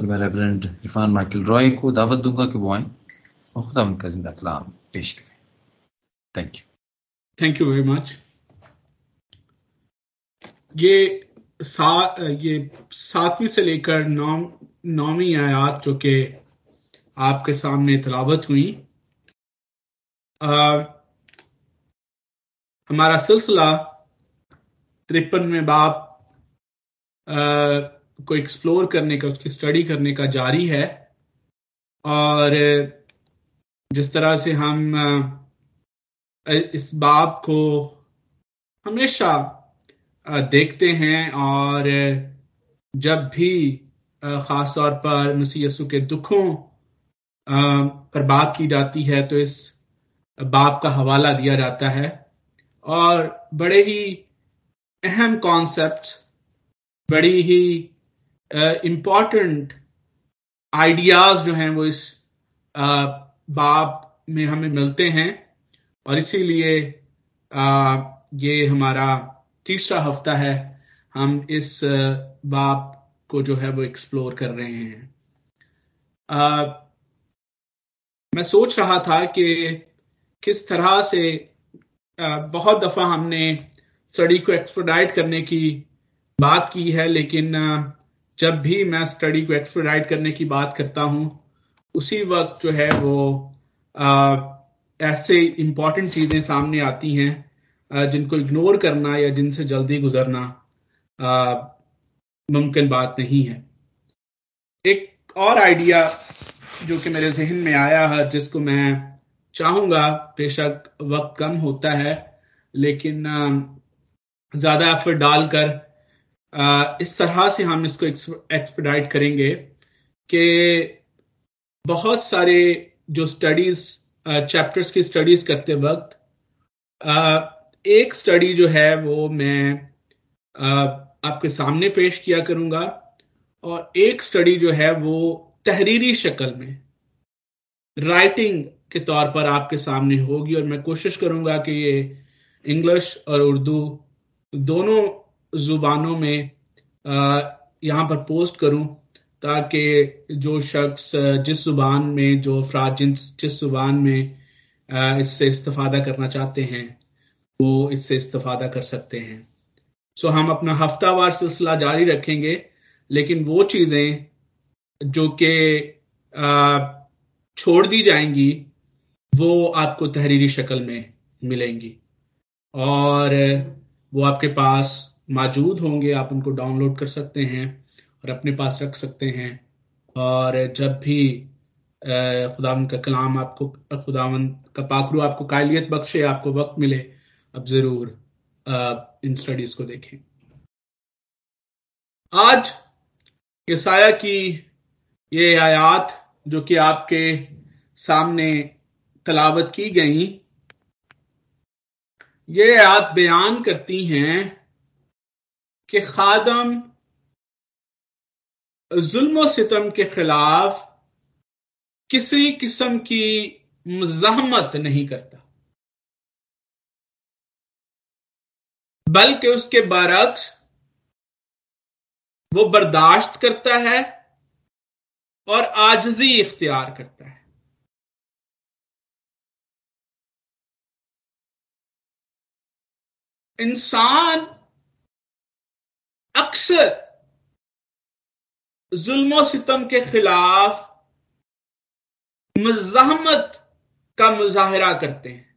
और मैं reverend Irfan Michael Roy को दावत दूँगा कि वो आए और खुदा उनका ज़िंदा कलाम पेश करें thank you thank you very much ये सा ये सातवीं से लेकर नौ नौवीं आयात जो कि आपके सामने तलावत हुई आ, हमारा सिलसिला तिरपन में बाप को एक्सप्लोर करने का, उसकी स्टडी करने का जारी है। और जिस तरह से हम इस बाप को हमेशा देखते हैं और जब भी खास तौर पर मसीह यसु के दुखों पर बात की जाती है तो इस बाप का हवाला दिया जाता है। और बड़े ही अहम कॉन्सेप्ट बड़ी ही इंपॉर्टेंट आइडियाज़ जो हैं वो इस बाप में हमें मिलते हैं। और इसीलिए ये हमारा तीसरा हफ़्ता है। हम इस बाप को जो है वो एक्सप्लोर कर रहे हैं। आ, मैं सोच रहा था कि किस तरह से आ, बहुत दफ़ा हमने स्टडी को एक्सपोडाइट करने की बात की है लेकिन जब भी मैं स्टडी को एक्सपोडाइट करने की बात करता हूँ उसी वक्त जो है वो आ, ऐसे इंपॉर्टेंट चीज़ें सामने आती हैं जिनको इग्नोर करना या जिनसे जल्दी गुजरना मुमकिन बात नहीं है। एक और आइडिया जो कि मेरे जहन में आया है जिसको मैं चाहूँगा बेशक वक्त कम होता है लेकिन ज़्यादा एफर्ट डालकर इस तरह से हम इसको एक्सपेडाइट करेंगे कि बहुत सारे जो स्टडीज़ चैप्टर्स की स्टडीज़ करते वक्त एक स्टडी जो है वो मैं आपके सामने पेश किया करूँगा और एक स्टडी जो है वो तहरीरी शक्ल में राइटिंग के तौर पर आपके सामने होगी और मैं कोशिश करूँगा कि ये इंग्लिश और उर्दू दोनों जुबानों में यहाँ पर पोस्ट करूँ ताकि जो शख्स जिस ज़ुबान में, जो अफराद जिस ज़ुबान में इससे इस्तफादा करना चाहते हैं, वो इससे इस्तफादा कर सकते हैं। सो हम अपना हफ्तावार सिलसिला जारी रखेंगे, लेकिन वो चीज़ें जो कि छोड़ दी जाएँगी, वो आपको तहरीरी शक्ल में मिलेंगी। और वो आपके पास मौजूद होंगे, आप उनको डाउनलोड कर सकते हैं और अपने पास रख सकते हैं। और जब भी खुदावन का कलाम आपको खुदावन का पाखरू आपको कायलियत बख्शे, आपको वक्त मिले अब ज़रूर इन स्टडीज़ को देखें। आज यसाया की ये आयात जो कि आपके सामने तलावत की गई, ये आयात बयान करती हैं कि खादम जुल्म सितम के खिलाफ किसी किस्म की मजहमत नहीं करता। बल्कि उसके बरक्स वो बर्दाश्त करता है और आजजी इख्तियार करता है। इंसान अक्सर जुल्म सितम के खिलाफ मजामत का मुजाहरा करते हैं।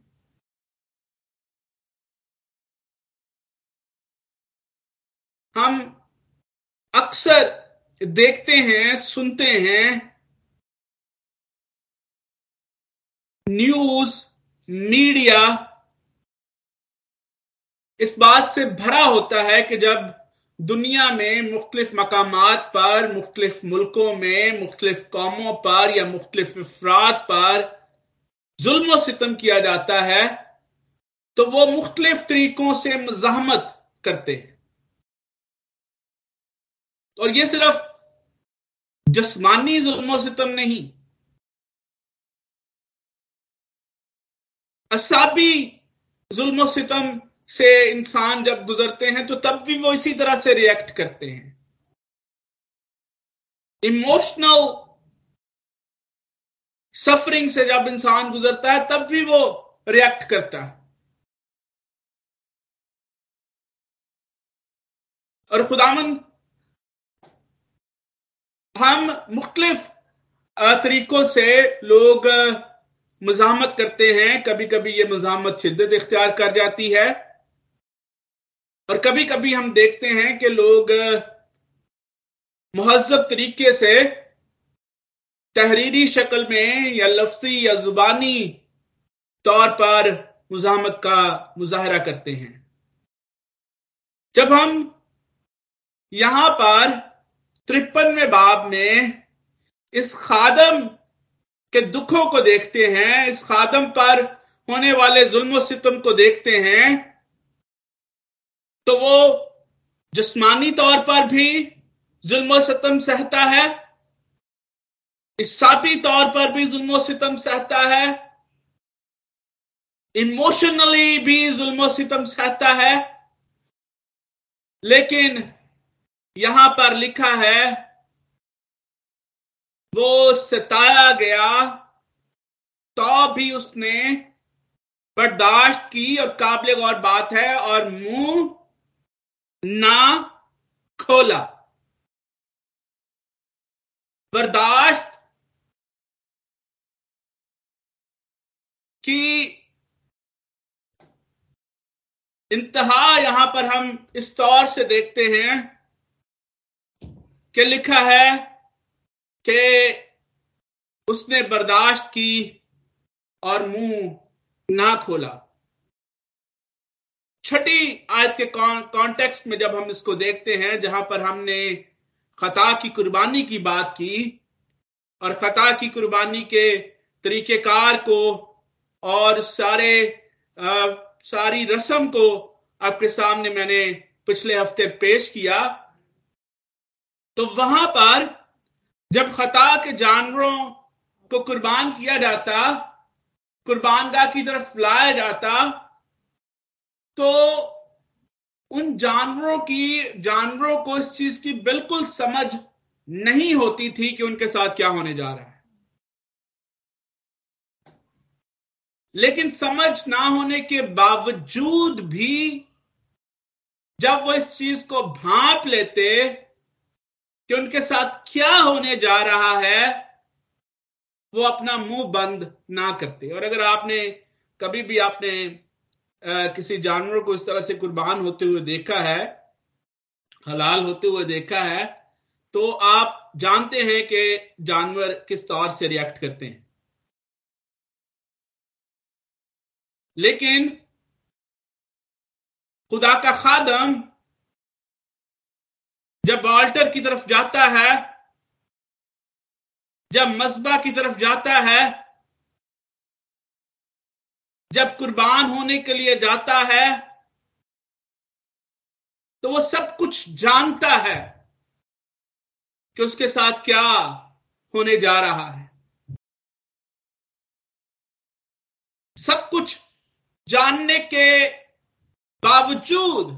हम अक्सर देखते हैं, सुनते हैं न्यूज़, मीडिया इस बात से भरा होता है कि जब दुनिया में मुख्तलिफ़ मकाम पर, मुख्तलिफ़ मुल्कों में, मुख्तलिफ़ कौमों पर या मुख्तलिफ़ अफराद पर जुल्म सितम किया जाता है तो वो मुख्तलिफ़ तरीकों से मजामत करते हैं। और ये सिर्फ़ जस्मानी जुल्म सितम नहीं, असाबी जुल्म सितम से इंसान जब गुजरते हैं तो तब भी वो इसी तरह से रिएक्ट करते हैं। इमोशनल सफरिंग से जब इंसान गुजरता है, तब भी वो रिएक्ट करता है। और खुदामंद, हम मुख्तलिफ़ तरीकों से लोग मजामत करते हैं। कभी कभी ये मजामत शिद्दत इख्तियार कर जाती है। और कभी कभी हम देखते हैं कि लोग महजब तरीके से तहरीरी शक्ल में या लफ्सी या जुबानी तौर पर मुजामत का मुजाहरा करते हैं। जब हम यहाँ पर तिरपनवे बाब में इस खादम के दुखों को देखते हैं, इस खादम पर होने वाले जुल्म सितम को देखते हैं तो वो जिस्मानी तौर पर भी जुल्म सितम सहता है। इसाती तौर पर भी जुल्म सितम सहता है। इमोशनली भी जुल्म सितम सहता है। लेकिन यहाँ पर लिखा है, वो सताया गया तो भी उसने बर्दाश्त की, और काबिल और बात है, और मुँह ना खोला। बर्दाश्त की इंतहा यहाँ पर हम इस तौर से देखते हैं कि लिखा है कि उसने बर्दाश्त की और मुँह ना खोला। छठी आयत के कॉन्टेक्स्ट में जब हम इसको देखते हैं जहाँ पर हमने खता की कुर्बानी की बात की और खता की कुर्बानी के तरीकेकार को और सारे आ, सारी रस्म को आपके सामने मैंने पिछले हफ़्ते पेश किया तो वहाँ पर जब खता के जानवरों को कुर्बान किया जाता कुर्बानगाह की तरफ़ लाया जाता तो उन जानवरों की, जानवरों को इस चीज़ की बिल्कुल समझ नहीं होती थी कि उनके साथ क्या होने जा रहा है। लेकिन समझ ना होने के बावजूद भी जब वो इस चीज़ को भाप लेते कि उनके साथ क्या होने जा रहा है, वो अपना मुँह बंद ना करते। और अगर आपने, कभी भी आपने किसी जानवर को इस तरह से कुर्बान होते हुए देखा है, हलाल होते हुए देखा है तो आप जानते हैं कि जानवर किस तौर से रिएक्ट करते हैं। लेकिन खुदा का खादम जब ऑल्टर की तरफ़ जाता है, जब मजबा की तरफ़ जाता है जब कुर्बान होने के लिए जाता है तो वो सब कुछ जानता है कि उसके साथ क्या होने जा रहा है। सब कुछ जानने के बावजूद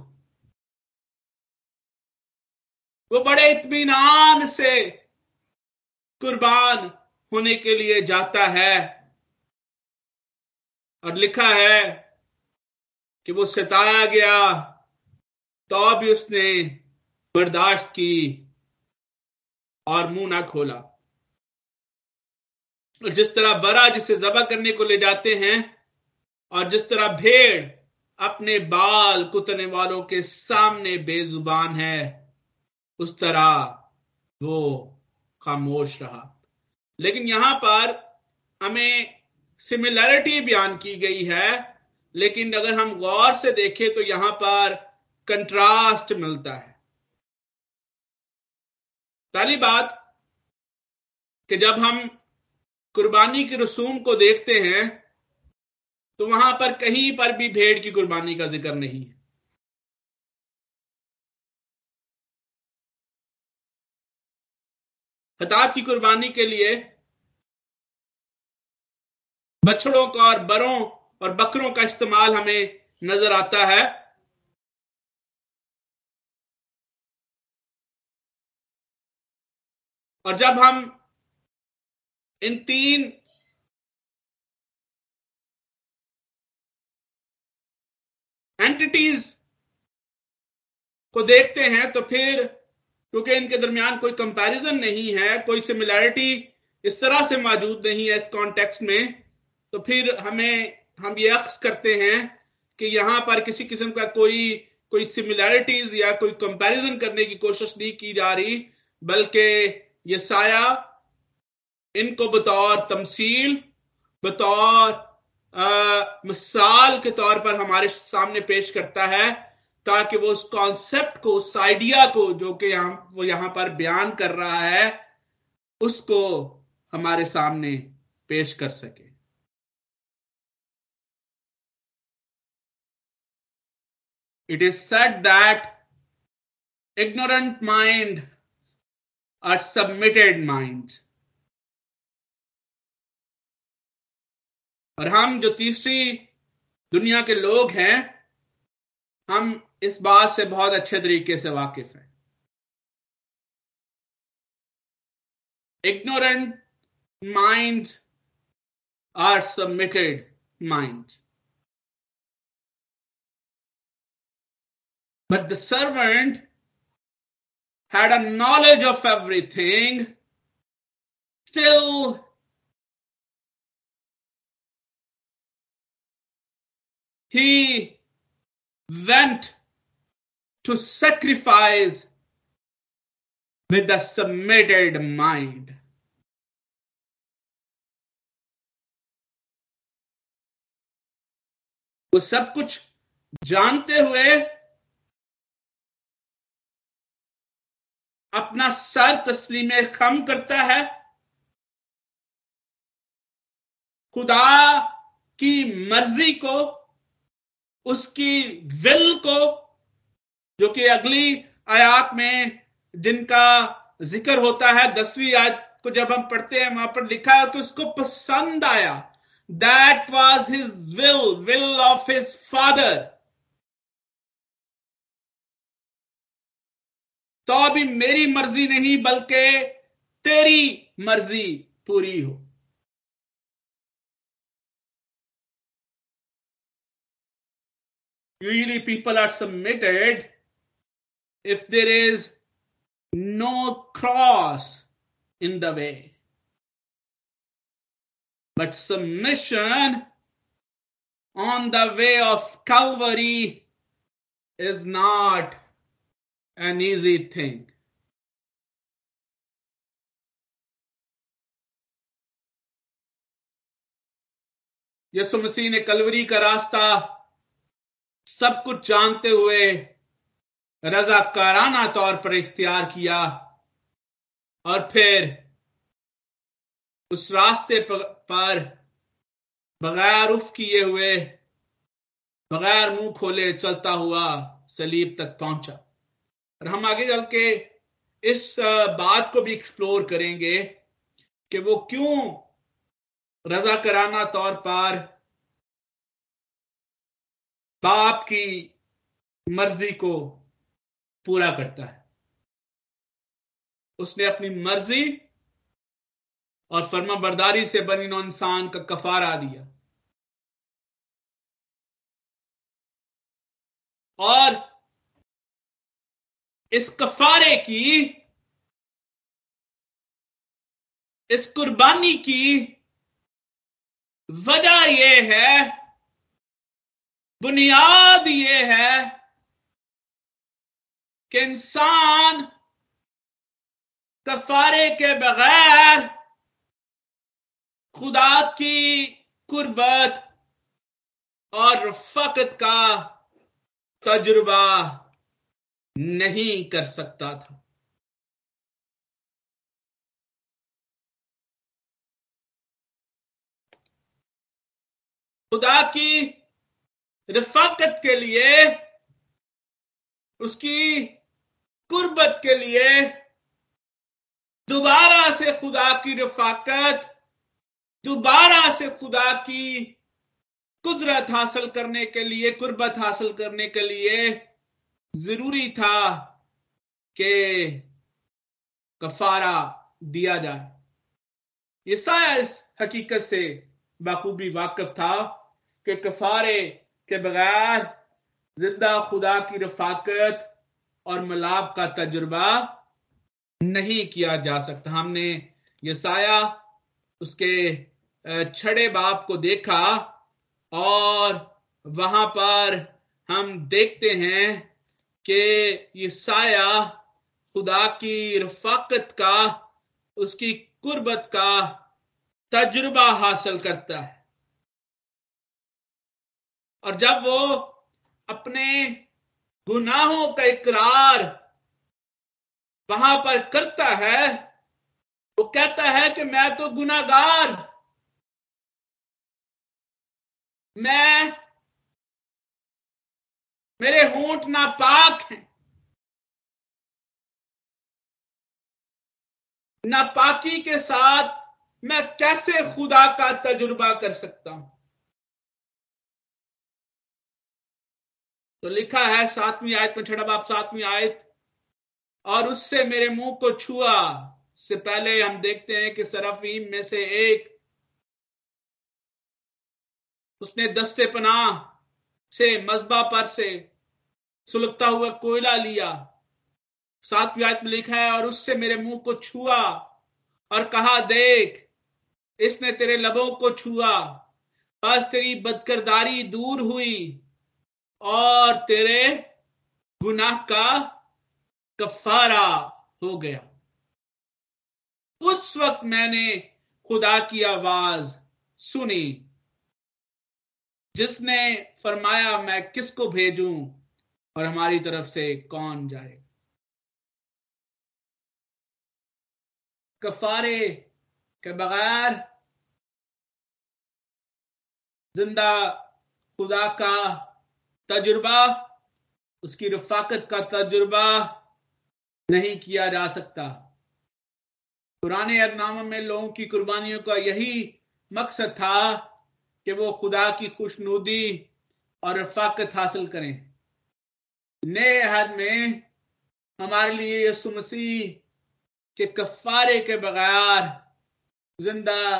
वो बड़े इत्मीनान से कुर्बान होने के लिए जाता है। और लिखा है कि वो सताया गया तो भी उसने बर्दाश्त की और मुँह ना खोला। और जिस तरह बरा जिसे जबा करने को ले जाते हैं, और जिस तरह भेड़ अपने बाल कुतने वालों के सामने बेजुबान है, उस तरह वो खामोश रहा। लेकिन यहाँ पर हमें सिमिलैरिटी बयान की गई है, लेकिन अगर हम गौर से देखें तो यहाँ पर कंट्रास्ट मिलता है। पहली बात, कि जब हम कुर्बानी के रसूम को देखते हैं तो वहाँ पर कहीं पर भी भेड़ की कुर्बानी का ज़िक्र नहीं है। हताब की कुर्बानी के लिए बछड़ों का और बरों और बकरों का इस्तेमाल हमें नज़र आता है। और जब हम इन तीन एंटिटीज को देखते हैं तो फिर, क्योंकि इनके दरमियान कोई कंपैरिजन नहीं है, कोई सिमिलैरिटी इस तरह से मौजूद नहीं है इस कॉन्टेक्स्ट में। तो फिर हमें, हम ये अक्स करते हैं कि यहाँ पर किसी किस्म का कोई कोई सिमिलैरिटीज या कोई कंपैरिजन करने की कोशिश नहीं की जा रही, बल्कि ये साया, इनको बतौर तमसील, बतौर मिसाल के तौर पर हमारे सामने पेश करता है, ताकि वो उस कॉन्सेप्ट को, उस आइडिया को जो कि यहाँ, वो यहाँ पर बयान कर रहा है, उसको हमारे सामने पेश कर सके। It is said that ignorant mind are submitted minds और हम जो तीसरी दुनिया के लोग हैं हम इस बात से बहुत अच्छे तरीके से वाकिफ हैं ignorant minds are submitted minds But the servant had a knowledge of everything, still he went to sacrifice with a submitted mind. वो सब कुछ जानते हुए अपना सर तस्लीम खम करता है। खुदा की मर्ज़ी को, उसकी विल को, जो कि अगली आयात में जिनका ज़िक्र होता है, दसवीं आयत को जब हम पढ़ते हैं, वहाँ पर लिखा है कि उसको पसंद आया। That was his will will of his father तो अभी मेरी मर्जी नहीं बल्कि तेरी मर्जी पूरी हो usually people are submitted if there is no cross in the way but submission on the way of calvary is not an easy thing. Yesu Masih ने कलवरी का रास्ता सब कुछ जानते हुए रजाकाराना तौर पर इख्तियार किया और फिर उस रास्ते पर बगैर उफ किए हुए, बगैर मुँह खोले चलता हुआ सलीब तक पहुँचा और हम आगे चल के इस बात को भी एक्सप्लोर करेंगे कि वो क्यों रजा कराना तौर पर बाप की मर्ज़ी को पूरा करता है। उसने अपनी मर्ज़ी और फर्मा बरदारी से बनी नो इंसान का कफारा दिया। और इस कफारे की, इस कुर्बानी की वजह यह है, बुनियाद यह है कि इंसान कफारे के बगैर खुदा की कुर्बत और फकत का तजुर्बा नहीं कर सकता था। खुदा की रफाकत के लिए, उसकी कुर्बत के लिए, दोबारा से खुदा की रफाकत, दोबारा से खुदा की कुदरत हासिल करने के लिए, कुर्बत हासिल करने के लिए ज़रूरी था कि कफारा दिया जाए। ईसाया इस हकीकत से बखूबी वाकफ था कि कफारे के बगैर ज़िंदा खुदा की रफाकत और मलाब का तजुर्बा नहीं किया जा सकता। हमने यसाया उसके छड़े बाप को देखा और वहाँ पर हम देखते हैं कि ये साया खुदा की रफाकत का, उसकी कुर्बत का तजुर्बा हासिल करता है। और जब वो अपने गुनाहों का इकरार वहाँ पर करता है, वो कहता है कि मैं तो गुनागार, मैं मेरे होंठ नापाक हैं। नापाकी के साथ मैं कैसे खुदा का तजुर्बा कर सकता हूँ? तो लिखा है सातवीं आयत में, छठा बाप सातवीं आयत, और उससे मेरे मुँह को छुआ। से पहले हम देखते हैं कि सराफीम में से एक, उसने दस्ते पनाह से, मजबा पर से, सुलगता हुआ कोयला लिया। सातवीं आयत में लिखा है, और उससे मेरे मुँह को छुआ और कहा, देख, इसने तेरे लबों को छुआ। बस तेरी बदकरदारी दूर हुई और तेरे गुनाह का कफारा हो गया। उस वक्त मैंने खुदा की आवाज़ सुनी। जिसने फरमाया, मैं किसको भेजूं और हमारी तरफ़ से कौन जाए? कफारे के बगैर ज़िंदा खुदा का तजुर्बा, उसकी रफाकत का तजुर्बा नहीं किया जा सकता। पुराने अदनामा में लोगों की कुर्बानियों का यही मकसद था कि वो खुदा की खुशनुदी और रफाकत हासिल करें। नए अहद में हमारे लिए मसीह के कफारे के बगैर ज़िंदा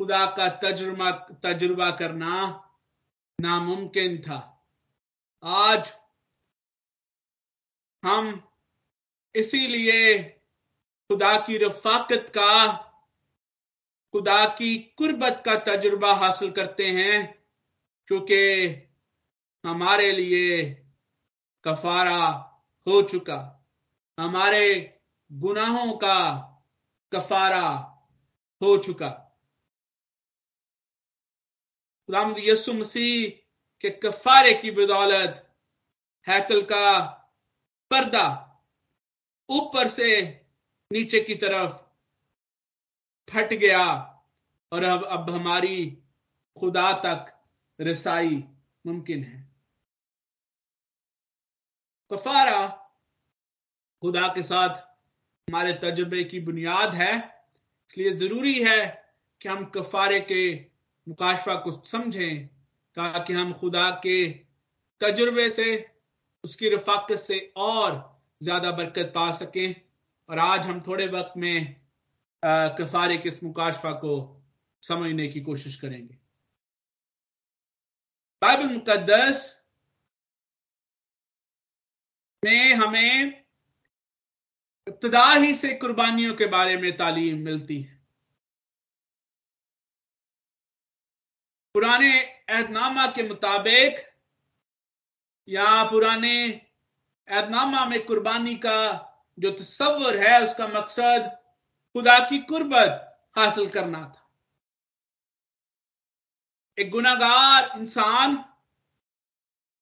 खुदा का तजुर्बा तजुर्बा करना नामुमकिन था। आज हम इसीलिए खुदा की रफाकत का खुदा की कुर्बत का तजुर्बा हासिल करते हैं, क्योंकि हमारे लिए कफारा हो चुका। हमारे गुनाहों का कफारा हो चुका। यसु मसीह के कफारे की बदौलत हैकल का पर्दा ऊपर से नीचे की तरफ़ फट गया और अब अब हमारी खुदा तक रसाई मुमकिन है। कफारा खुदा के साथ हमारे तजुर्बे की बुनियाद है, इसलिए ज़रूरी है कि हम कफारे के मुकाशफा को समझें, ताकि हम खुदा के तजुर्बे से, उसकी रफाकत से और ज़्यादा बरकत पा सकें। और आज हम थोड़े वक्त में कफारे के इस मुकाशफा को समझने की कोशिश करेंगे। बाइबल मुकदस में हमें इब्तदा ही से कुर्बानियों के बारे में तालीम मिलती है। पुराने एहदनामा के मुताबिक या पुराने एहदनामा में कुर्बानी का जो तस्वर है, उसका मकसद खुदा की कुर्बत हासिल करना था। एक गुनागार इंसान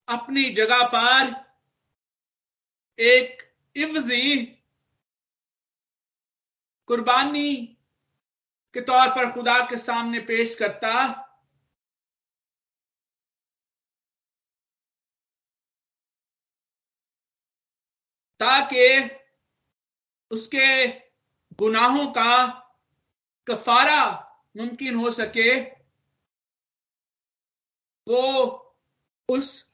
अपनी जगह पर एक इवजी कुर्बानी के तौर पर खुदा के सामने पेश करता, ताकि उसके गुनाहों का कफारा मुमकिन हो सके, वो उस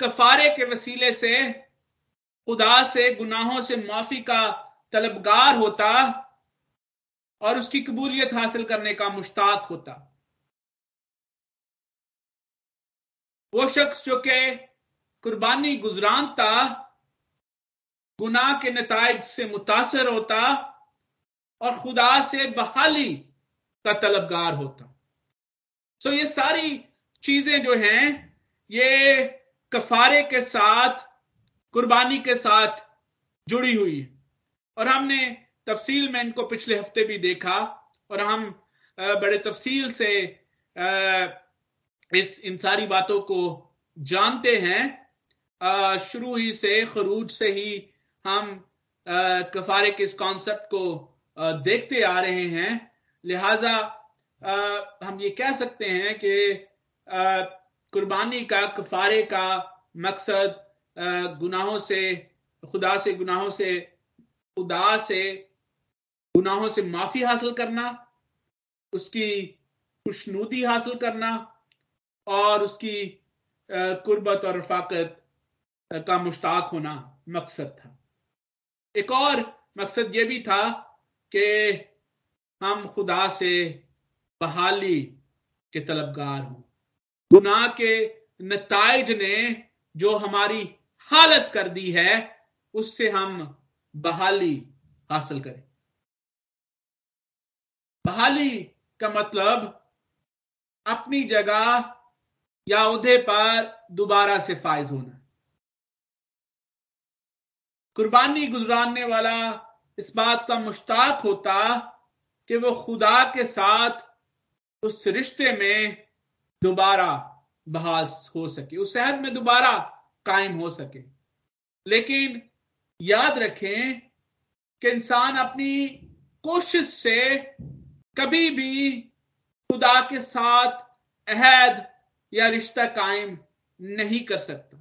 कफारे के वसीले से, खुदा से, गुनाहों से माफ़ी का तलबगार होता और उसकी कबूलियत हासिल करने का मुश्ताक होता। वो शख्स जो कि कुर्बानी गुजरान था, गुनाह के नतज से मुतासर होता और खुदा से बहाली का तलबगार होता। सो ये सारी चीज़ें जो हैं, ये कफारे के साथ, कुर्बानी के साथ जुड़ी हुई है। और हमने तफसील में इनको पिछले हफ़्ते भी देखा, और हम बड़े तफसील से इस, इन सारी बातों को जानते हैं। शुरू ही से, खरूज से ही हम कफारे के इस कॉन्सेप्ट को देखते आ रहे हैं। लिहाजा हम ये कह सकते हैं कि कुर्बानी का, कफारे का मकसद गुनाहों से, खुदा से गुनाहों से, खुदा से गुनाहों से माफ़ी हासिल करना, उसकी खुशनूदी हासिल करना और उसकी कुर्बत और रफाकत का मुश्ताक होना मकसद था। एक और मकसद ये भी था कि हम खुदा से बहाली के तलबगार हों। गुनाह के नतज ने जो हमारी हालत कर दी है, उससे हम बहाली हासिल करें। बहाली का मतलब अपनी जगह या उहदे पर दोबारा से फायज होना। कुर्बानी गुजराने वाला इस बात का मुश्ताक होता कि वो खुदा के साथ उस रिश्ते में दोबारा बहाल हो सके, उस शहर में दोबारा कायम हो सके। लेकिन याद रखें कि इंसान अपनी कोशिश से कभी भी खुदा के साथ अहद या रिश्ता कायम नहीं कर सकता।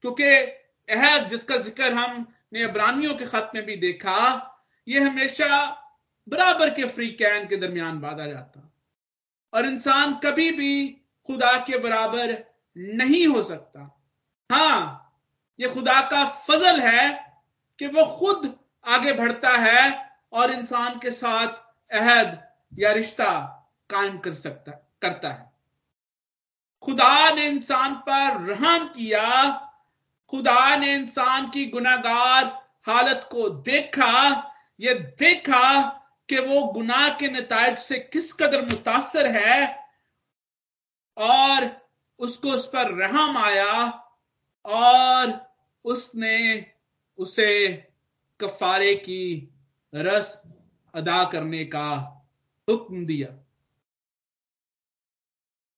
क्योंकि अहद जिसका ज़िक्र हमने अबरानियों के खत में भी देखा यह हमेशा बराबर के फ्री कैन के दरमियान बांधा जाता और इंसान कभी भी खुदा के बराबर नहीं हो सकता। हाँ ये खुदा का फजल है कि वो खुद आगे बढ़ता है और इंसान के साथ अहद या रिश्ता कायम कर सकता, करता है। खुदा ने इंसान पर रहम किया खुदा ने इंसान की गुनागार हालत को देखा, ये देखा कि वो गुनाह के नतज से किस कदर मुतासर है और उसको उस पर रहम आया और उसने उसे कफारे की रस अदा करने का हुक्म दिया।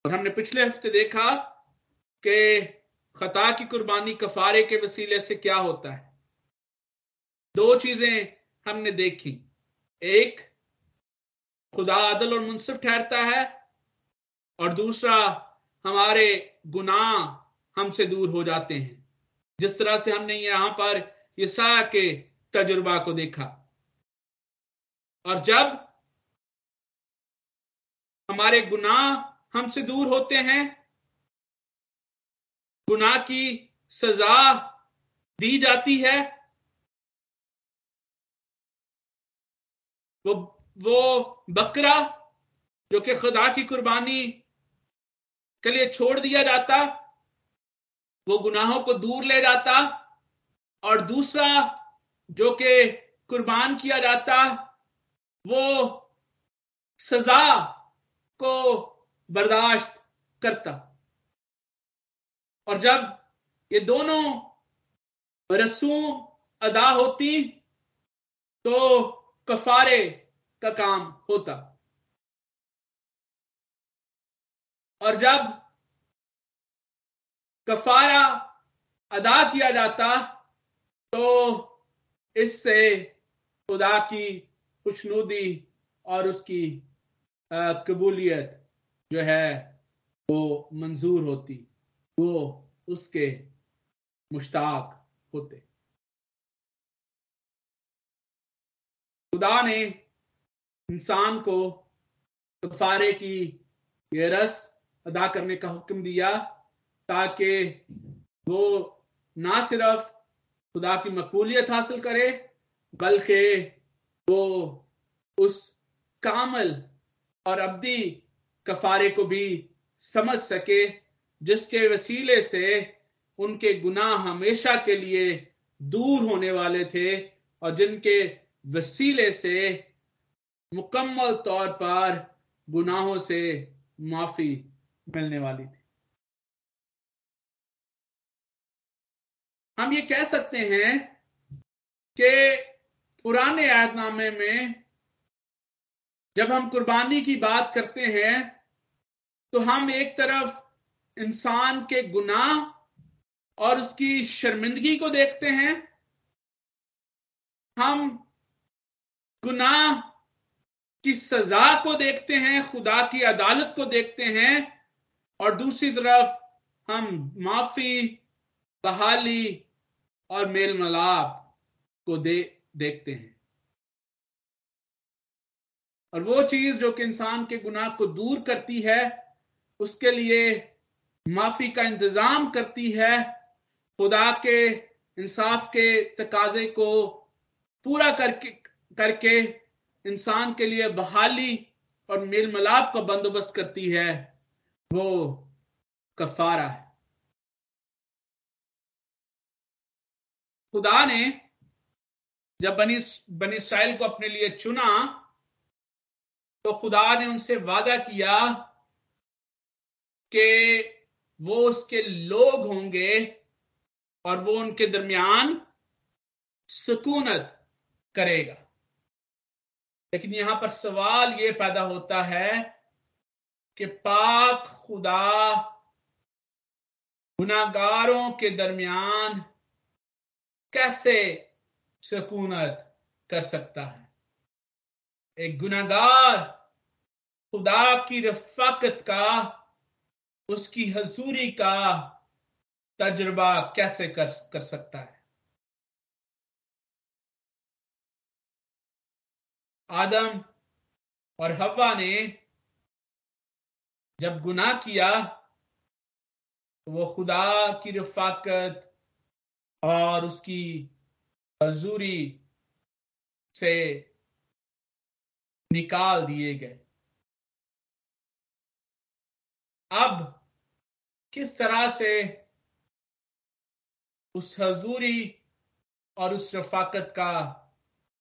और हमने पिछले हफ़्ते देखा कि खता की कुर्बानी कफारे के वसीले से क्या होता है? दो चीज़ें हमने देखी। एक, खुदा अदल और मुनसिफ ठहरता है, और दूसरा, हमारे गुनाह हमसे दूर हो जाते हैं। जिस तरह से हमने यहाँ पर यसा के तजुर्बा को देखा। और जब हमारे गुनाह हमसे दूर होते हैं गुनाह की सजा दी जाती है। वो वो बकरा जो कि खुदा की कुर्बानी के लिए छोड़ दिया जाता, वो गुनाहों को दूर ले जाता और दूसरा जो कि कुर्बान किया जाता, वो सजा को बर्दाश्त करता। और जब ये दोनों रसूम अदा होती तो कफारे का काम होता। और जब कफारा अदा किया जाता तो इससे खुदा की खुशनूदी और उसकी कबूलियत जो है, वो मंजूर होती। वो उसके मुश्ताक होते। खुदा ने इंसान को कफारे की ये रस अदा करने का हुक्म दिया ताकि वो ना सिर्फ़ खुदा की मकबूलियत हासिल करे, बल्कि वो उस कामल और अब्दी कफारे को भी समझ सके जिसके वसीले से उनके गुनाह हमेशा के लिए दूर होने वाले थे और जिनके वसीले से मुकम्मल तौर पर गुनाहों से माफ़ी मिलने वाली थी। हम ये कह सकते हैं कि पुराने आयतनामे में जब हम कुर्बानी की बात करते हैं तो हम एक तरफ़ इंसान के गुनाह और उसकी शर्मिंदगी को देखते हैं, हम गुनाह की सजा को देखते हैं, खुदा की अदालत को देखते हैं और दूसरी तरफ़ हम माफ़ी, बहाली और मेल मलाप को दे, देखते हैं। और वो चीज़ जो कि इंसान के गुनाह को दूर करती है, उसके लिए माफ़ी का इंतज़ाम करती है, खुदा के इंसाफ के तकाजे को पूरा करके करके इंसान के लिए बहाली और मेल मलाप का बंदोबस्त करती है, वो कफारा है। खुदा ने जब बनी बनी इसराइल को अपने लिए चुना तो खुदा ने उनसे वादा किया कि वो उसके लोग होंगे और वो उनके दरमियान सुकूनत करेगा। लेकिन यहाँ पर सवाल ये पैदा होता है कि पाक खुदा गुनागारों के दरमियान कैसे सुकूनत कर सकता है? एक गुनागार खुदा की रफाकत का उसकी हजूरी का तजुर्बा कैसे कर कर सकता है? आदम और हवा ने जब गुनाह किया तो वो खुदा की रफाकत और उसकी हजूरी से निकाल दिए गए। अब किस तरह से उस हजूरी और उस रफाकत का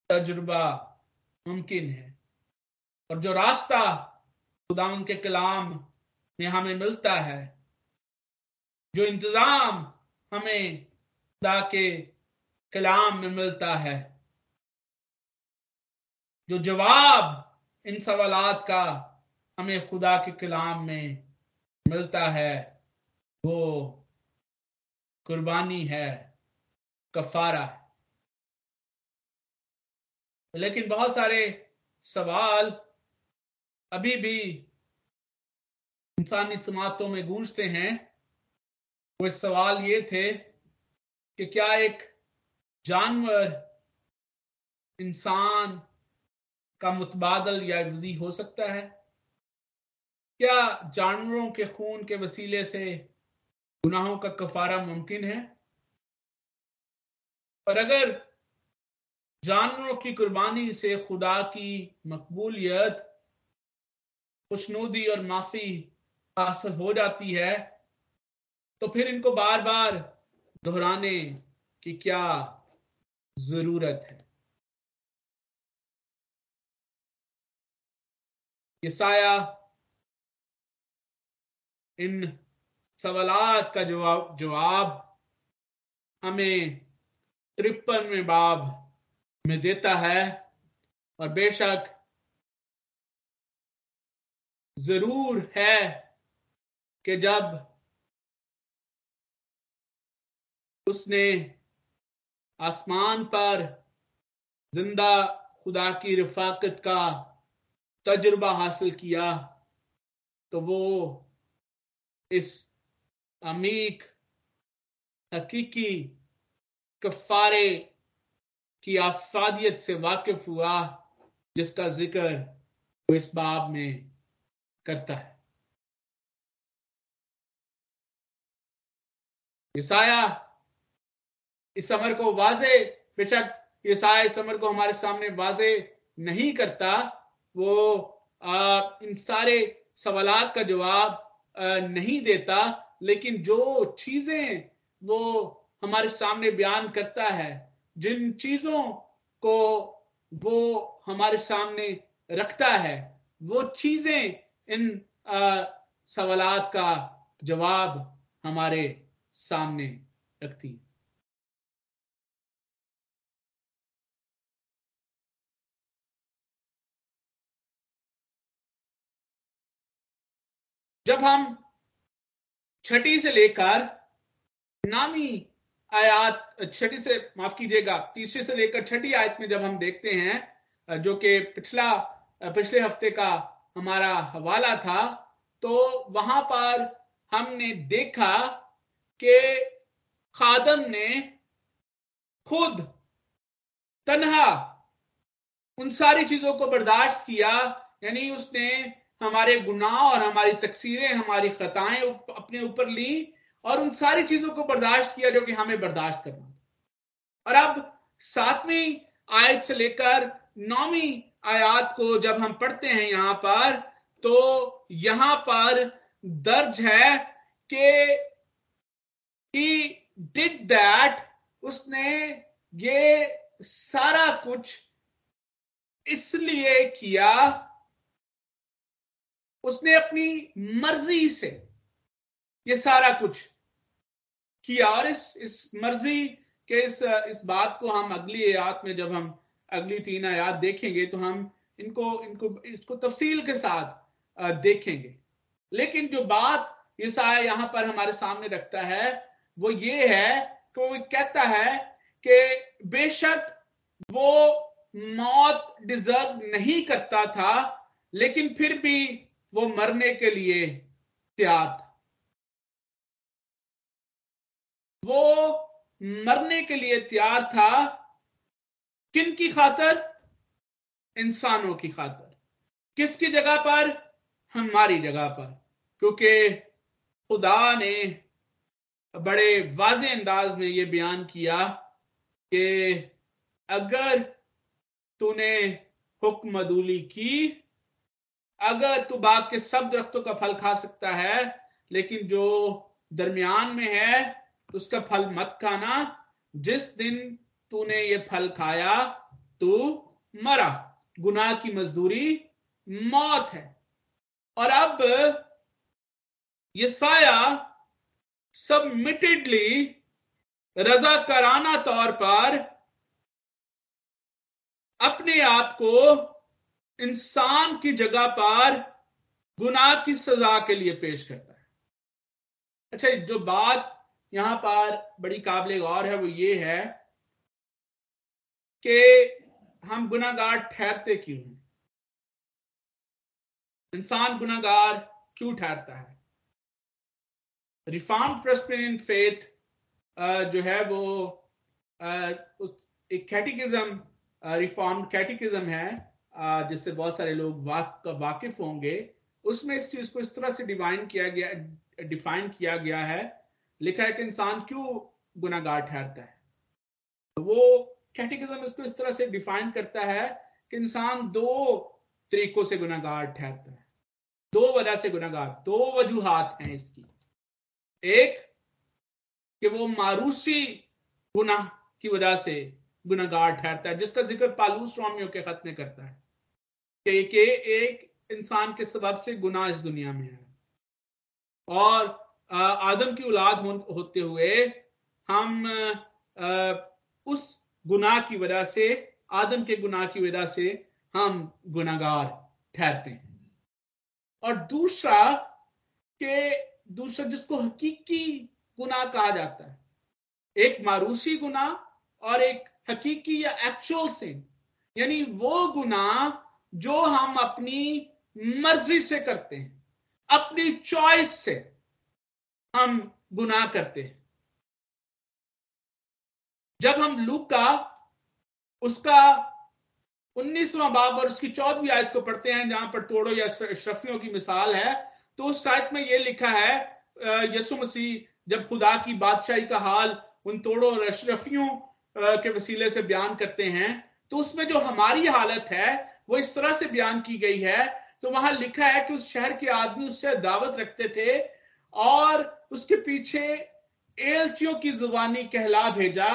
तजुर्बा मुमकिन है? और जो रास्ता खुदा उनके कलाम में हमें मिलता है, जो इंतज़ाम हमें खुदा के कलाम में मिलता है, जो जवाब इन सवालात का हमें खुदा के कलाम में मिलता है वो कुर्बानी है, कफारा। है लेकिन बहुत सारे सवाल अभी भी इंसानी समातों में गूंजते हैं। वो सवाल ये थे कि क्या एक जानवर, इंसान का मुतबादल या वजी हो सकता है? क्या जानवरों के खून के वसीले से गुनाहों का कफारा मुमकिन है। और अगर जानवरों की कुर्बानी से खुदा की मकबूलियत, खुशनूदी और माफ़ी हासिल हो जाती है तो फिर इनको बार बार दोहराने की क्या ज़रूरत है? यसाया इन सवालात का जवाब जवाब हमें त्रिपन में बाब में देता है और बेशक ज़रूर है कि जब उसने आसमान पर ज़िंदा खुदा की रफाकत का तजुर्बा हासिल किया तो वो इस अमीक हकीकी कफारे की आफादियत से वाकिफ हुआ जिसका ज़िक्र वो इस बाब में करता है। ईसाया इस समर को वाजे बेशक ईसाया इस समर को हमारे सामने वाजे नहीं करता वो आ, इन सारे सवालात का जवाब नहीं देता लेकिन जो चीज़ें वो हमारे सामने बयान करता है, जिन चीज़ों को वो हमारे सामने रखता है, वो चीज़ें इन सवालात का जवाब हमारे सामने रखती जब हम छठी से लेकर नामी आयात, छठी से माफ़ कीजिएगा, तीसरे से लेकर छठी आयत में जब हम देखते हैं, जो कि पिछला, पिछले हफ़्ते का हमारा हवाला था तो वहाँ पर हमने देखा कि खादम ने खुद तनहा उन सारी चीज़ों को बर्दाश्त किया, यानी उसने हमारे गुनाह और हमारी तकसीरें, हमारी खताएँ अपने ऊपर ली और उन सारी चीज़ों को बर्दाश्त किया जो कि हमें बर्दाश्त करना और अब सातवीं आयत से लेकर नौवीं आयात को जब हम पढ़ते हैं यहाँ पर तो यहाँ पर दर्ज है कि ही डिड दैट उसने ये सारा कुछ इसलिए किया उसने अपनी मर्ज़ी से ये सारा कुछ किया और इस इस मर्ज़ी के इस इस बात को हम अगली आयात में जब हम अगली तीन आयात देखेंगे तो हम इनको इनको, इसको तफसील के साथ देखेंगे। लेकिन जो बात ईसाया यहाँ पर हमारे सामने रखता है, वो ये है कि वो कहता है कि बेशक वो मौत डिजर्व नहीं करता था, लेकिन फिर भी वो मरने के लिए तैयार था वो मरने के लिए तैयार था किन की खातर? इंसानों की खातर। किसकी जगह पर? हमारी जगह पर। क्योंकि खुदा ने बड़े वाज अंदाज में ये बयान किया कि अगर तूने हुक्म अदूली की अगर तू बाग के सब दरख्तों का फल खा सकता है, लेकिन जो दरमियान में है, उसका फल मत खाना। जिस दिन तूने ये फल खाया, तू मरा। गुनाह की मजदूरी मौत है। और अब ये साया सबमिटेडली रजा कराना तौर पर अपने आप को इंसान की जगह पर गुनाह की सजा के लिए पेश करता है। अच्छा जो बात यहाँ पर बड़ी काबिल गौर है वो ये है कि हम गुनागार ठहरते क्यों हैं? इंसान गुनागार क्यों ठहरता है? रिफॉर्म प्रेस्पेरियन फेथ जो है वो एक कैटिकिज्म रिफॉर्म कैटिकिज्म है जिससे बहुत सारे लोग वाक, वाकिफ होंगे उसमें इस चीज़ को इस तरह से डिवाइन किया गया डिफाइन किया गया है लिखा है कि इंसान क्यों गुनागार ठहरता है। तो वो कैटेगिज्म इसको इस तरह से डिफाइन करता है कि इंसान दो तरीकों से गुनागार ठहरता है। दो वजह से गुनागार दो वजूहत हैं इसकी। एक कि वो मारूसी गुनाह की वजह से गुनागार ठहरता है जिसका ज़िक्र पालू स्वामियों के खत में करता है कि, कि एक इंसान के सबब से गुनाह इस दुनिया में है। और आदम की औलाद हो, होते हुए हम उस गुनाह की वजह से आदम के गुनाह की वजह से हम गुनागार ठहरते हैं। और दूसरा के दूसरा जिसको हकीकी गुनाह कहा जाता है एक मारूसी गुनाह और एक हकीकी या एक्चुअल सिन यानी वो गुनाह जो हम अपनी मर्ज़ी से करते हैं, अपनी चॉइस से हम गुनाह करते हैं। जब हम लूक का, उसका उन्नीसवां बाब और उसकी चौदहवीं आयत को पढ़ते हैं, जहाँ पर तोड़ो या अशरफियों की मिसाल है तो उस आयत में यह लिखा है यसु मसीह जब खुदा की बादशाही का हाल उन तोड़ो और अशरफियों के वसीले से बयान करते हैं तो उसमें जो हमारी हालत है, वो इस तरह से बयान की गई है। तो वहाँ लिखा है कि उस शहर के आदमी उससे दावत रखते थे और उसके पीछे एलचियों की जुबानी कहला भेजा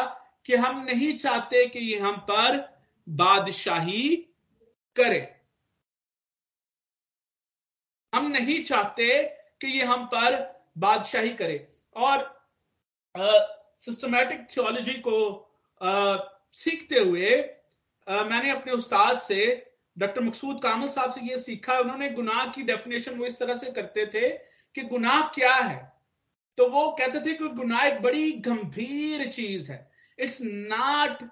कि हम नहीं चाहते कि ये हम पर बादशाही करे। हम नहीं चाहते कि ये हम पर बादशाही करे। और सिस्टमैटिक थियोलॉजी को सीखते हुए आ, मैंने अपने उस्ताद से डॉक्टर मकसूद कामल साहब से ये सीखा। उन्होंने गुनाह की डेफिनेशन वो इस तरह से करते थे कि गुनाह क्या है? तो वो कहते थे कि गुनाह एक बड़ी गंभीर चीज़ है। It's not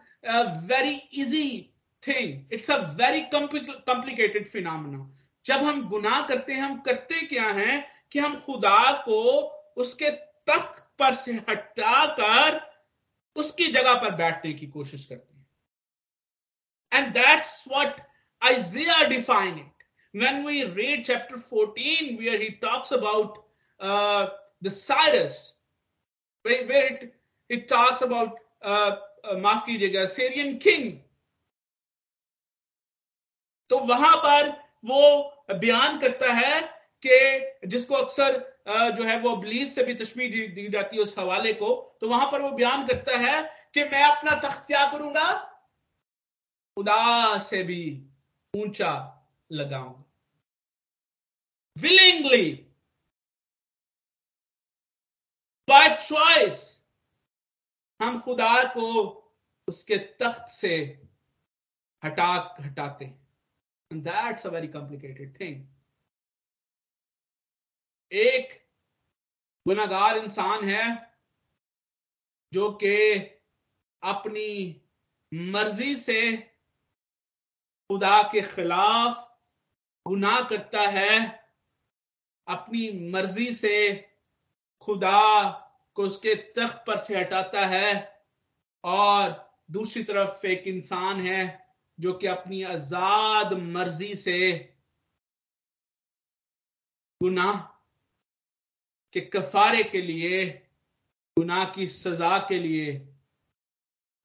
very easy thing it's a very complicated phenomena जब हम गुनाह करते हैं हम करते क्या हैं कि हम खुदा को उसके तख्त पर से हटाकर उसकी जगह पर बैठने की कोशिश करते हैं। And that's what Isaiah define it when we read chapter fourteen we are he talks about the Cyrus where it it talks about माफ़ कीजिएगा सीरियन किंग तो वहाँ पर वो बयान करता है कि जिसको अक्सर जो है वो ब्लीज से भी दी, दी जाती है उस हवाले को तो वहाँ पर वो बयान करता है कि मैं अपना तख्त क्या करूँगा खुदा से भी ऊँचा लगाऊँगा। विलिंगली बाय चॉइस हम खुदा को उसके तख्त से हटा हटाते हैं। That's a very complicated thing एक गुनागार इंसान है जो कि अपनी मर्ज़ी से खुदा के खिलाफ गुनाह करता है, अपनी मर्ज़ी से खुदा को उसके तख्त पर से हटाता है और दूसरी तरफ़ एक इंसान है जो कि अपनी आज़ाद मर्ज़ी से गुनाह के कफारे के लिए, गुनाह की सजा के लिए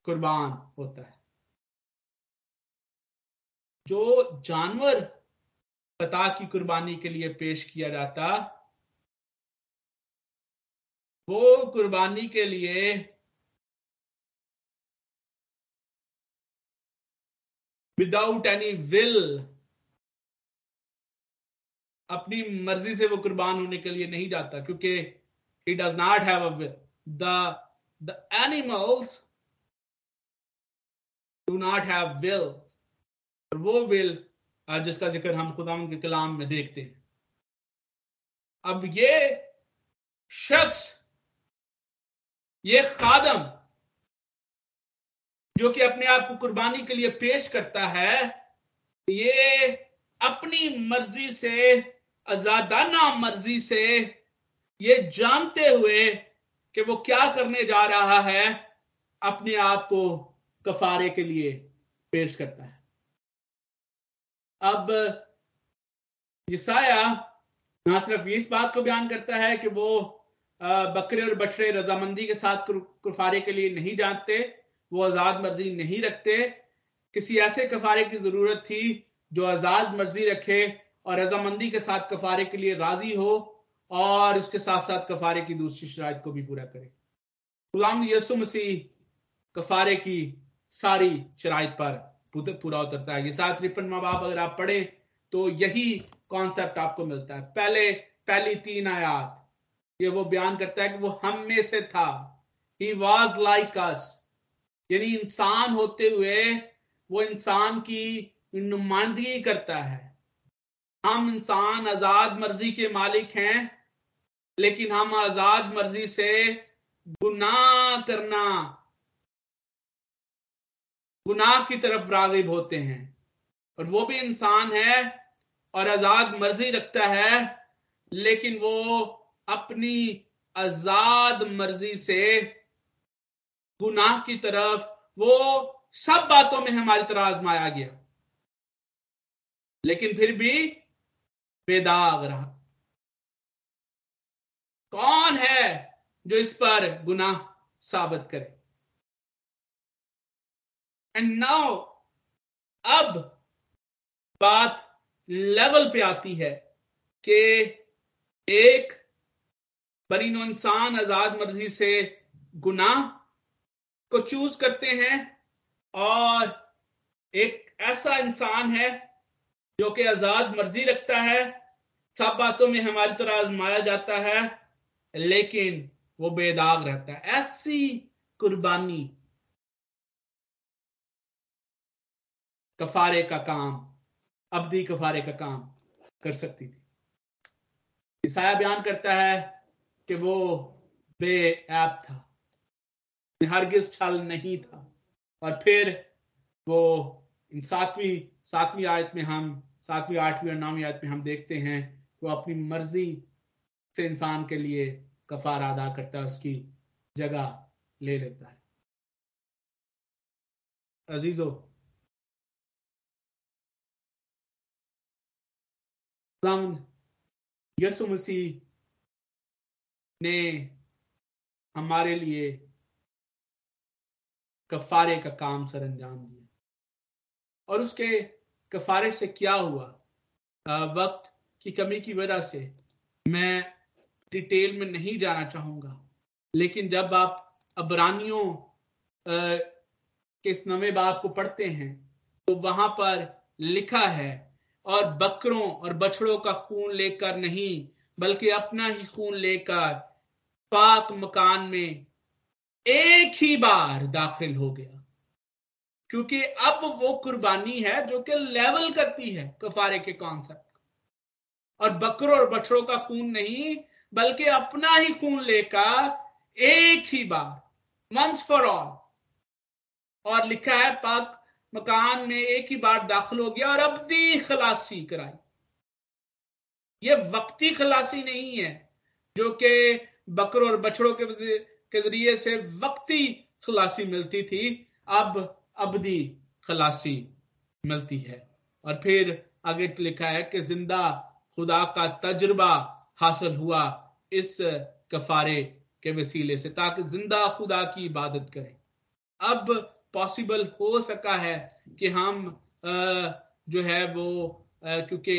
कुर्बान होता है। जो जानवर पता की कुर्बानी के लिए पेश किया जाता, वो कुर्बानी के लिए विदाउट एनी विल अपनी मर्ज़ी से वो कुर्बान होने के लिए नहीं जाता, क्योंकि he does not have the the animals do not have will वो विल जिसका ज़िक्र हम खुदा के कलाम में देखते हैं। अब ये शख्स, ये खादम, जो कि अपने आप को कुर्बानी के लिए पेश करता है, ये अपनी मर्ज़ी से आजादाना मर्ज़ी से ये जानते हुए कि वो क्या करने जा रहा है, अपने आप को कफारे के लिए पेश करता है। अब यसाया ना सिर्फ़ इस बात को बयान करता है कि वो बकरे और बछड़े रजामंदी के साथ कफारे के लिए नहीं जानते, वो आज़ाद मर्ज़ी नहीं रखते। किसी ऐसे कफारे की ज़रूरत थी जो आज़ाद मर्ज़ी रखे और रजामंदी के साथ कफारे के लिए राज़ी हो और उसके साथ साथ कफारे की दूसरी शराइत को भी पूरा करे। गुलाम यसु मसीह कफारे की सारी शराइत पर पूरा उतरता है। ये सात रिपन माँ बाप अगर आप पढ़े तो यही कॉन्सेप्ट आपको मिलता है। पहले, पहली तीन आयात, ये वो बयान करता है कि वो हम में से था। ही वॉज़ लाइक अस यानी इंसान होते हुए वो इंसान की नुमाइंदगी करता है। हम इंसान आज़ाद मर्ज़ी के मालिक हैं, लेकिन हम आज़ाद मर्ज़ी से गुनाह करना, गुनाह की तरफ़ रागिब होते हैं। और वो भी इंसान है और आज़ाद मर्ज़ी रखता है, लेकिन वो अपनी आज़ाद मर्ज़ी से गुनाह की तरफ़, वो सब बातों में हमारी तरह आजमाया गया। लेकिन फिर भी बेदाग रहा कौन है जो इस पर गुनाह साबित करे? एंड नाउ अब बात लेवल पे आती है कि एक बरीनो इंसान आज़ाद मर्ज़ी से गुनाह को चूज़ करते हैं और एक ऐसा इंसान है जो कि आज़ाद मर्ज़ी रखता है, सब बातों में हमारी तरह आजमाया जाता है, लेकिन वो बेदाग रहता है। ऐसी कुर्बानी, कफारे का काम, अब्दी कफारे का काम कर सकती थी। ईसाया बयान करता है कि वो बेऐब था, हरगिज छल नहीं था, और फिर वो सातवीं सातवीं आयत में हम सातवीं, आठवीं और नौवीं आयत में हम देखते हैं वो अपनी मर्ज़ी से इंसान के लिए कफार अदा करता है, उसकी जगह ले लेता है। अजीजो। यसु मसीह ने हमारे लिए कफारे का काम सर अंजाम दिया। और उसके कफारे से क्या हुआ? वक्त की कमी की वजह से मैं डिटेल में नहीं जाना चाहूँगा। लेकिन जब आप अबरानियों के इस नवे बाप को पढ़ते हैं तो वहाँ पर लिखा है, और बकरों और बछड़ों का खून लेकर नहीं, बल्कि अपना ही खून लेकर पाक मकान में एक ही बार दाखिल हो गया। क्योंकि अब वो कुर्बानी है जो कि लेवल करती है कफारे के कॉन्सेप्ट और बकरों और बछड़ों का खून नहीं, बल्कि अपना ही खून लेकर एक ही बार वंस फॉर ऑल और लिखा है, पाक मकान में एक ही बार दाखिल हो गया और अब्दी खलासी कराई। ये वक्ती खलासी नहीं है, जो कि बकरों और बछड़ों के के ज़रिए से वक्ती खलासी मिलती थी। अब अबदी खलासी मिलती है। और फिर आगे लिखा है कि ज़िंदा खुदा का तजुर्बा हासिल हुआ इस कफारे के वसीले से, ताकि ज़िंदा खुदा की इबादत करें। अब पॉसिबल हो सका है कि हम जो है वो क्योंकि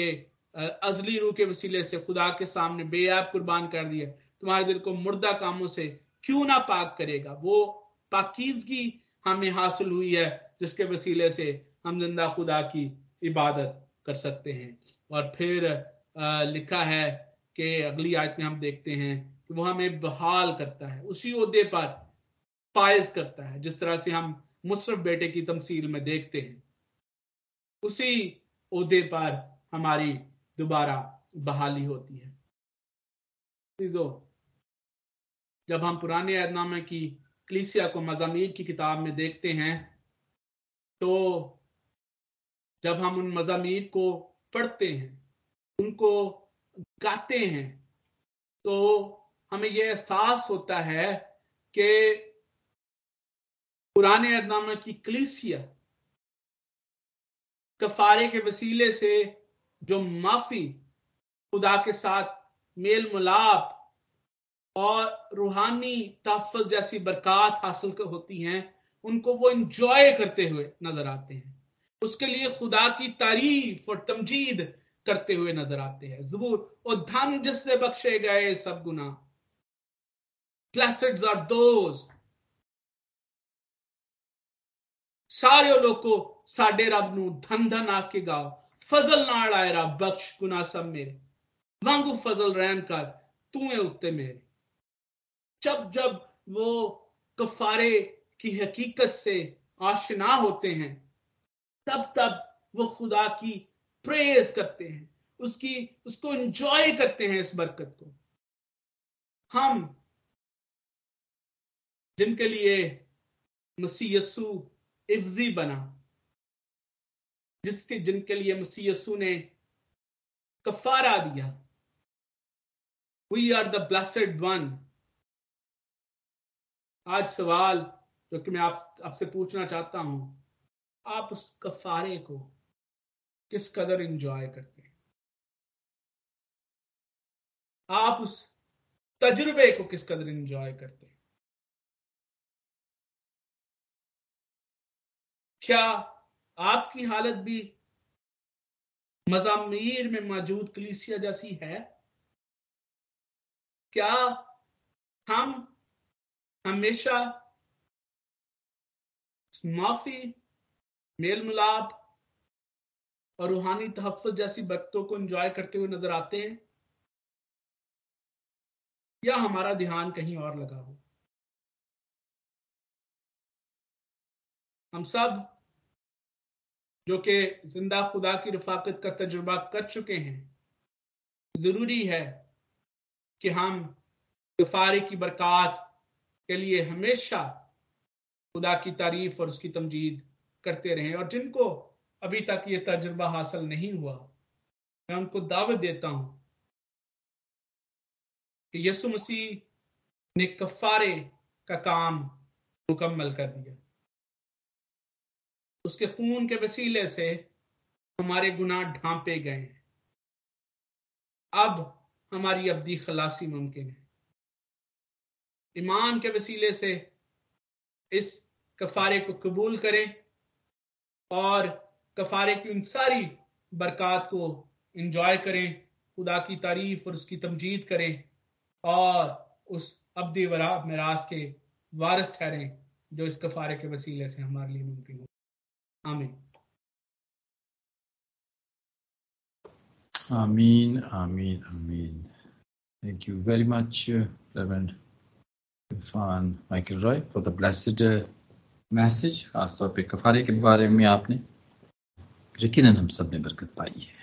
अजली रूह के वसीले से खुदा के सामने बेआब कुर्बान कर दिया, तुम्हारे दिल को मुर्दा कामों से क्यों ना पाक करेगा? वो पाकिजगी हमें हासिल हुई है, जिसके वसीले से हम ज़िंदा खुदा की इबादत कर सकते हैं। और फिर लिखा है कि अगली आयत में हम देखते हैं कि वो हमें बहाल करता है, उसी उहदे पर फायज करता है, जिस तरह से हम मुशरफ बेटे की तमसील में देखते हैं। उसी उहदे पर हमारी दोबारा बहाली होती है। जब हम पुराने ऐदनामे की क्लीसिया को मजामीर की किताब में देखते हैं तो जब हम उन मजामीर को पढ़ते हैं, उनको गाते हैं तो हमें यह एहसास होता है कि पुराने ऐदनामे की क्लीसिया कफारे के वसीले से जो माफ़ी खुदा के साथ मेल मुलाप और रूहानी तहफ़ जैसी बरकत हासिल होती हैं उनको वो इंजॉय करते हुए नजर आते हैं उसके लिए खुदा की तारीफ और तमजीद करते हुए नजर आते हैं जबूर और धन जिससे बख्शे गए सब गुना Blessed are those ਸਾਰੇ ਲੋਕੋ ਸਾਡੇ ਰੱਬ ਨੂੰ ਧਨ ਧਨ ਆ ਕੇ ਗਾਓ ਫਜ਼ਲ ਨਾਲ ਆਏ ਰੱਬ ਬਖਸ਼ ਗੁਨਾਹ ਸਭ ਮੇਰੇ ਵਾਂਗੂ फजल रहम कर तू है उत्ते मेरे जब जब वो कफारे की हकीकत से आशना होते हैं, तब तब वो खुदा की प्रेज करते हैं, उसकी, उसको एंजॉय करते हैं इस बरकत को। हम जिनके लिए मसीह यसु इफ्जी बना, जिसके, जिनके लिए मसीह यसु ने कफारा दिया we are the blessed one आज सवाल जो कि मैं आप, आपसे पूछना चाहता हूँ। आप उस कफारे को किस कदर इंजॉय करते हैं? आप उस तजुर्बे को किस कदर इंजॉय करते हैं? क्या आपकी हालत भी मजामीर में मौजूद कलीसिया जैसी है? क्या हम हमेशा माफ़ी मेल मिलाप और रूहानी तहफ़ जैसी बरकतों को एंजॉय करते हुए नज़र आते हैं, या हमारा ध्यान कहीं और लगा हो। हम सब, जो कि ज़िंदा खुदा की रफाकत का तजुर्बा कर चुके हैं, ज़रूरी है कि हम गफारे की बरकत के लिए हमेशा खुदा की तारीफ़ और उसकी तमजीद करते रहें। और जिनको अभी तक ये तजुर्बा हासिल नहीं हुआ, मैं उनको दावत देता हूँ कि यसु मसीह ने कफारे का काम मुकम्मल कर दिया। उसके खून के वसीले से हमारे गुनाह ढांपे गए हैं। अब हमारी अब्दी खलासी मुमकिन है। ईमान के वसीले से इस कफारे को कबूल करें और कफारे की उन सारी बरकत को इंजॉय करें, खुदा की तारीफ़ और उसकी तमजीद करें और उस अब्दी वरा मिराज के वारस ठहरें जो इस कफारे के वसीले से हमारे लिए मुमकिन हो। आमीन। आमीन आमीन आमीन। Thank you very much reverend Irfan Michael Roy for the blessed message खासतौर पे कफारे के बारे में आपने यकीन हम सबने बरकत पाई है।